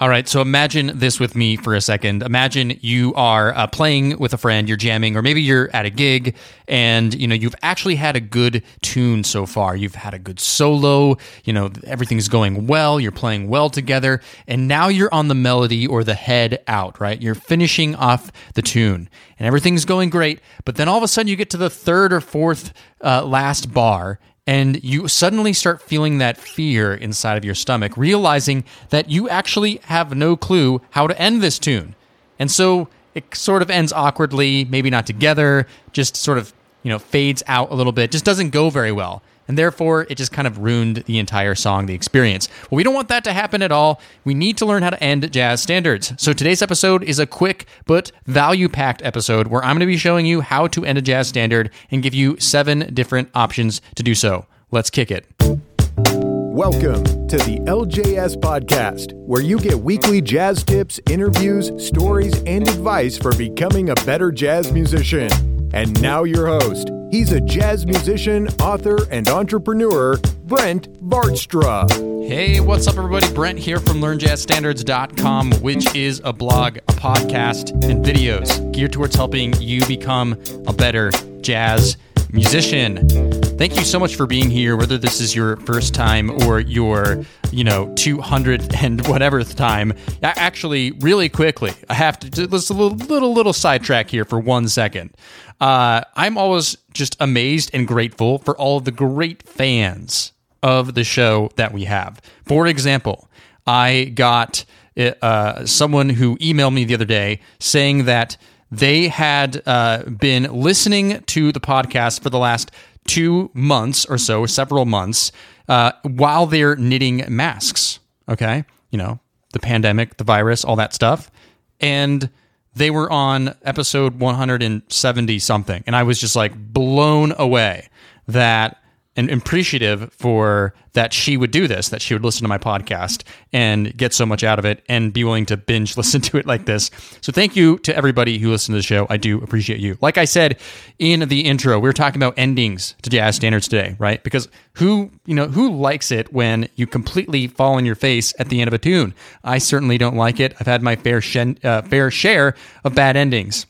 All right, so imagine this with me for a second. Imagine you are uh, playing with a friend, you're jamming, or maybe you're at a gig, and you know you've actually had a good tune so far. You've had a good solo. You know everything's going well. You're playing well together, and now you're on the melody or the head out. Right, you're finishing off the tune, and everything's going great. But then all of a sudden, you get to the third or fourth uh, last bar, and you suddenly start feeling that fear inside of your stomach, realizing that you actually have no clue how to end this tune. And so it sort of ends awkwardly, maybe not together, just sort of, you know, fades out a little bit, just doesn't go very well. And therefore, it just kind of ruined the entire song, the experience. Well, we don't want that to happen at all. We need to learn how to end jazz standards. So today's episode is a quick but value packed episode where I'm going to be showing you how to end a jazz standard and give you seven different options to do so. Let's kick it. Welcome to the LJS Podcast, where you get weekly jazz tips, interviews, stories, and advice for becoming a better jazz musician. And now, your host. He's a jazz musician, author, and entrepreneur, Brent Vaartstra. Hey, what's up, everybody? Brent here from LearnJazzStandards.com, which is a blog, a podcast, and videos geared towards helping you become a better jazz musician. Thank you so much for being here, whether this is your first time or your, you know, 200 and whatever time. Actually, really quickly, I have to, let's a little, little, little sidetrack here for one second. Uh, I'm always just amazed and grateful for all of the great fans of the show that we have. For example, I got uh, someone who emailed me the other day saying that they had uh, been listening to the podcast for the last two months or so, several months, uh, while they're knitting masks. Okay. You know, the pandemic, the virus, all that stuff. And they were on episode 170 something. And I was just like blown away that and appreciative for that she would do this, that she would listen to my podcast and get so much out of it and be willing to binge listen to it like this. So thank you to everybody who listened to the show. I do appreciate you. Like I said in the intro, we are talking about endings to jazz standards today, right? Because who, you know, who likes it when you completely fall on your face at the end of a tune? I certainly don't like it. I've had my fair, shen- uh, fair share of bad endings.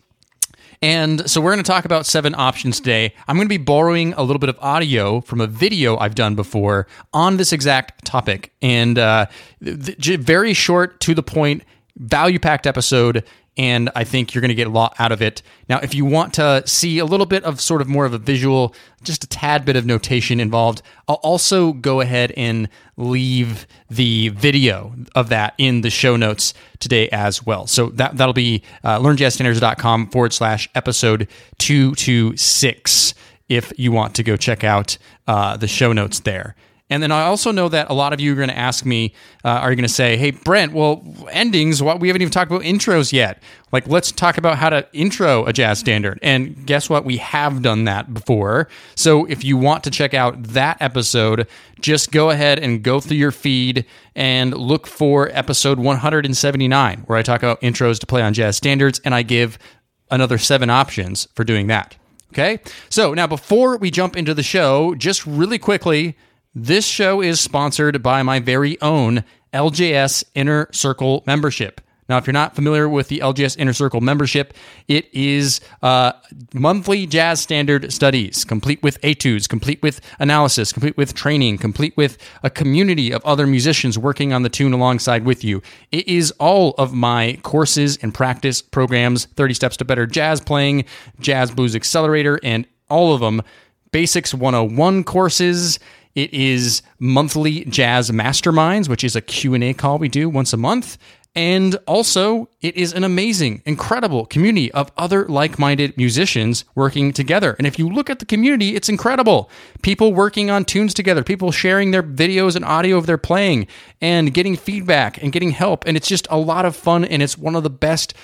And so we're going to talk about seven options today. I'm going to be borrowing a little bit of audio from a video I've done before on this exact topic. And uh, very short, to the point, value packed episode and I think you're going to get a lot out of it. Now, if you want to see a little bit of sort of more of a visual, just a tad bit of notation involved, I'll also go ahead and leave the video of that in the show notes today as well. So that, that'll be uh, learnjazzstandards.com forward slash episode 226 if you want to go check out uh, the show notes there. And then I also know that a lot of you are going to ask me, uh, are you going to say, hey, Brent, well, endings, what, we haven't even talked about intros yet. Like, let's talk about how to intro a jazz standard. And guess what? We have done that before. So if you want to check out that episode, just go ahead and go through your feed and look for episode 179, where I talk about intros to play on jazz standards and I give another seven options for doing that. Okay. So now, before we jump into the show, just really quickly, this show is sponsored by my very own LJS Inner Circle membership. Now, if you're not familiar with the LJS Inner Circle membership, it is uh, monthly jazz standard studies, complete with etudes, complete with analysis, complete with training, complete with a community of other musicians working on the tune alongside with you. It is all of my courses and practice programs 30 Steps to Better Jazz Playing, Jazz Blues Accelerator, and all of them. Basics 101 courses it is monthly jazz masterminds, which is a Q&A call we do once a month. And also, it is an amazing, incredible community of other like minded musicians working together. And if you look at the community, it's incredible. People working on tunes together, people sharing their videos and audio of their playing, and getting feedback and getting help. And it's just a lot of fun. And it's one of the best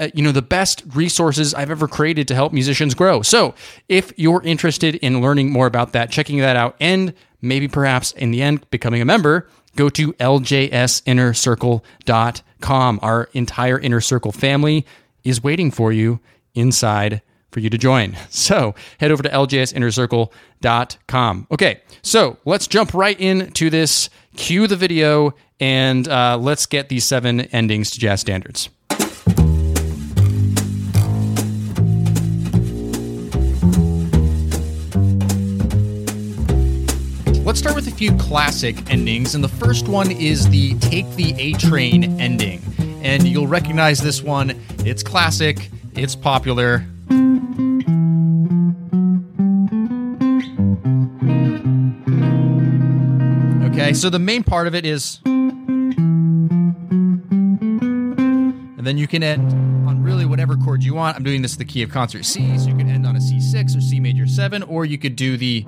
uh, you know the best resources I've ever created to help musicians grow. So, if you're interested in learning more about that, checking that out and maybe perhaps in the end becoming a member, go to ljsinnercircle.com. Our entire inner circle family is waiting for you inside for you to join. So, head over to ljsinnercircle.com. Okay. So, let's jump right into this, cue the video and uh, let's get these seven endings to jazz standards. Let's start with a few classic endings, and the first one is the Take the A Train ending. And you'll recognize this one. It's classic, it's popular. Okay, so the main part of it is. And then you can end whatever chord you want. I'm doing this the key of concert C, so you can end on a C6 or C major 7, or you could do the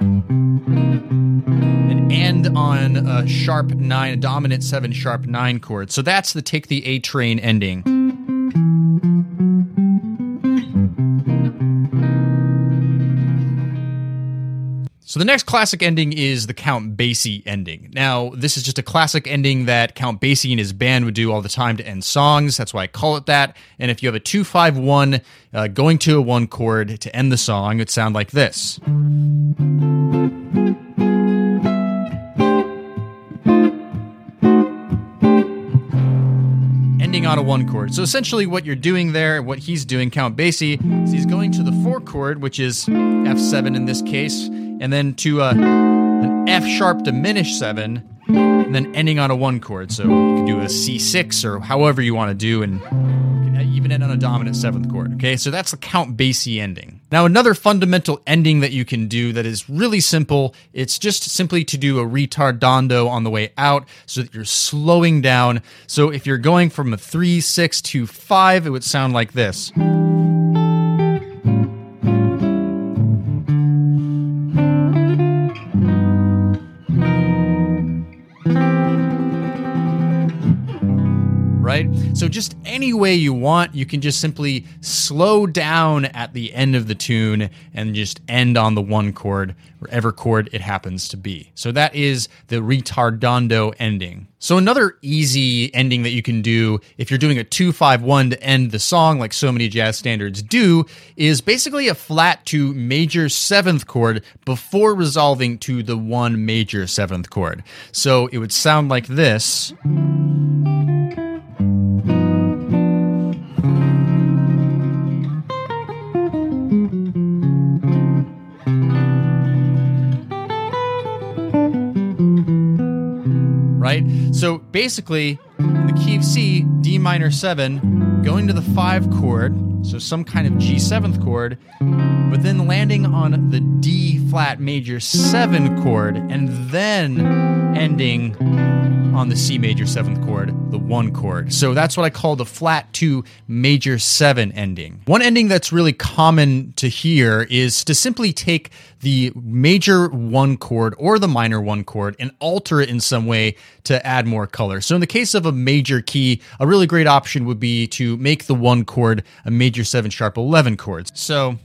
and end on a sharp 9, a dominant 7 sharp 9 chord. So that's the take the A train ending. So the next classic ending is the Count Basie ending. Now, this is just a classic ending that Count Basie and his band would do all the time to end songs. That's why I call it that. And if you have a 251 uh, going to a one chord to end the song, it sound like this. ending on a one chord. So essentially, what you're doing there, what he's doing, Count Basie, is he's going to the four chord, which is F7 in this case, and then to a, an F sharp diminished seven, and then ending on a one chord. So you can do a C6 or however you want to do, and even end on a dominant seventh chord. Okay, so that's the Count Basie ending. Now, another fundamental ending that you can do that is really simple, it's just simply to do a ritardando on the way out so that you're slowing down. So if you're going from a 3, 6 to 5, it would sound like this. So, just any way you want, you can just simply slow down at the end of the tune and just end on the one chord, wherever chord it happens to be. So, that is the ritardando ending. So, another easy ending that you can do if you're doing a 251 to end the song, like so many jazz standards do, is basically a flat to major seventh chord before resolving to the one major seventh chord. So, it would sound like this. So basically, in the key of C, D minor 7, going to the 5 chord, so some kind of G 7th chord, but then landing on the D flat major 7 chord, and then ending on the C major 7th chord, the 1 chord. So that's what I call the flat 2 major 7 ending. One ending that's really common to hear is to simply take the major 1 chord or the minor 1 chord and alter it in some way to add more color. So in the case of a major key, a really great option would be to make the 1 chord a major 7 sharp 11 chord. So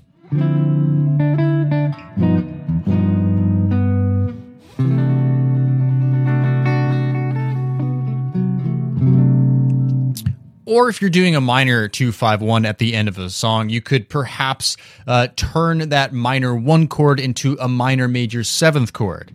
Or if you're doing a minor 251 at the end of a song, you could perhaps uh, turn that minor one chord into a minor major seventh chord.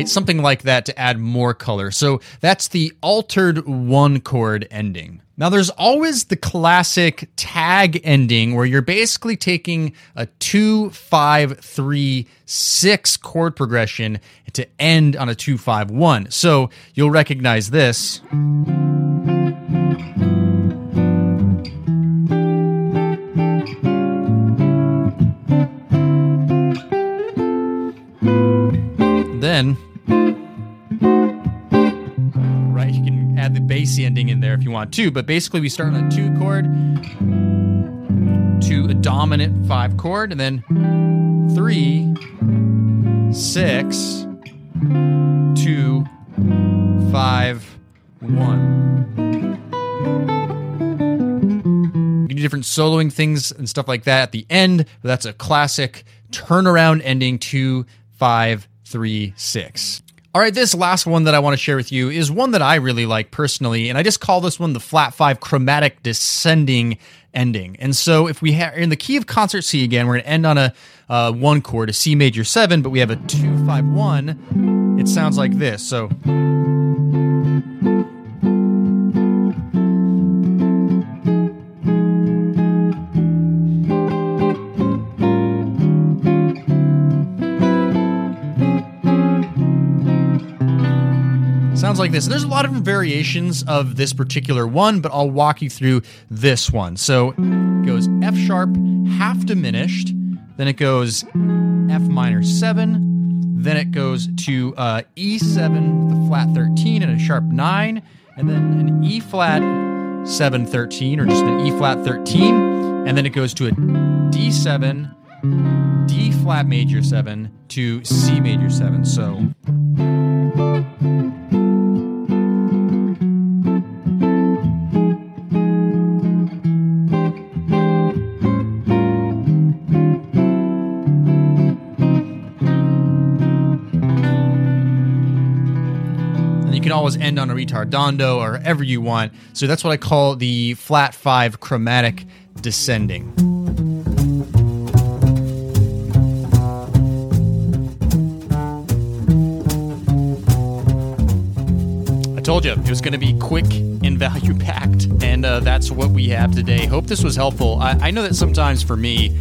Right? Something like that to add more color. So that's the altered one chord ending. Now, there's always the classic tag ending where you're basically taking a two, five, three, six chord progression to end on a two, five, one. So you'll recognize this. To. But basically, we start on a two chord to a dominant five chord, and then three, six, two, five, one. You can do different soloing things and stuff like that at the end, but that's a classic turnaround ending two, five, three, six. All right, this last one that I want to share with you is one that I really like personally, and I just call this one the flat five chromatic descending ending. And so, if we have in the key of concert C again, we're going to end on a uh, one chord, a C major seven, but we have a two five one. It sounds like this. So. Sounds like this. There's a lot of variations of this particular one, but I'll walk you through this one. So it goes F sharp, half diminished, then it goes F minor 7, then it goes to uh, E7, the flat 13, and a sharp 9, and then an E flat 7 13, or just an E flat 13, and then it goes to a D7, D flat major 7 to C major 7. So. Always end on a ritardando or however you want. So that's what I call the flat five chromatic descending. I told you it was going to be quick and value packed, and uh, that's what we have today. Hope this was helpful. I, I know that sometimes for me,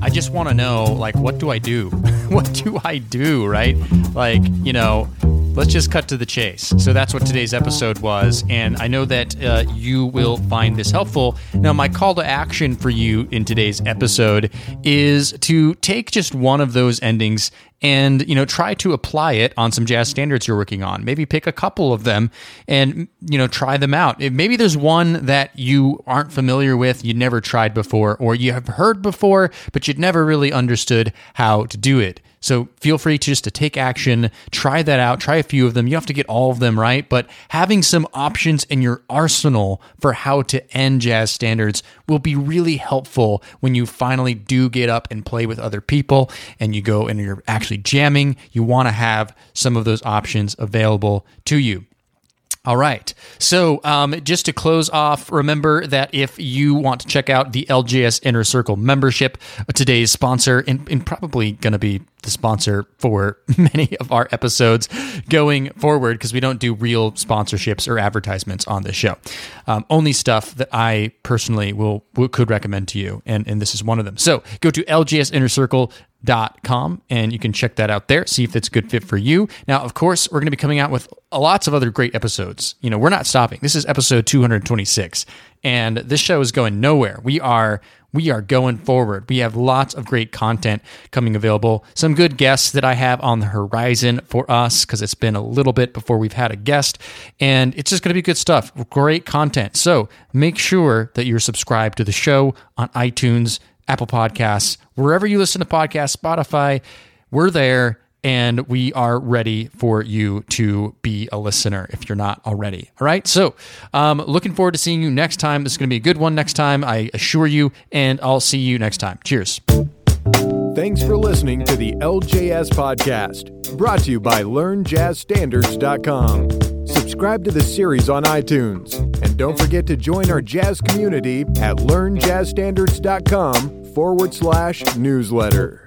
I just want to know, like, what do I do? what do I do, right? Like, you know, let's just cut to the chase. So that's what today's episode was. And I know that uh, you will find this helpful. Now, my call to action for you in today's episode is to take just one of those endings and you know try to apply it on some jazz standards you're working on maybe pick a couple of them and you know try them out maybe there's one that you aren't familiar with you never tried before or you have heard before but you'd never really understood how to do it so feel free to just to take action, try that out, try a few of them. You have to get all of them right, but having some options in your arsenal for how to end jazz standards will be really helpful when you finally do get up and play with other people and you go and you're actually jamming. You want to have some of those options available to you. All right. So, um, just to close off, remember that if you want to check out the LJS Inner Circle membership, today's sponsor, and, and probably going to be the sponsor for many of our episodes going forward, because we don't do real sponsorships or advertisements on this show. Um, only stuff that I personally will, will could recommend to you, and, and this is one of them. So, go to LJS Inner Circle dot com and you can check that out there see if it's a good fit for you now of course we're going to be coming out with lots of other great episodes you know we're not stopping this is episode 226 and this show is going nowhere. We are we are going forward. We have lots of great content coming available. Some good guests that i have on the horizon for us because it's been a little bit before we've had a guest and it's just going to be good stuff great content. So make sure that you're subscribed to the show on itunes Apple Podcasts, wherever you listen to podcasts, Spotify, we're there and we are ready for you to be a listener if you're not already. All right. So, um, looking forward to seeing you next time. This is going to be a good one next time, I assure you. And I'll see you next time. Cheers. Thanks for listening to the LJS Podcast, brought to you by LearnJazzStandards.com. Subscribe to the series on iTunes, and don't forget to join our jazz community at LearnJazzStandards.com forward slash newsletter.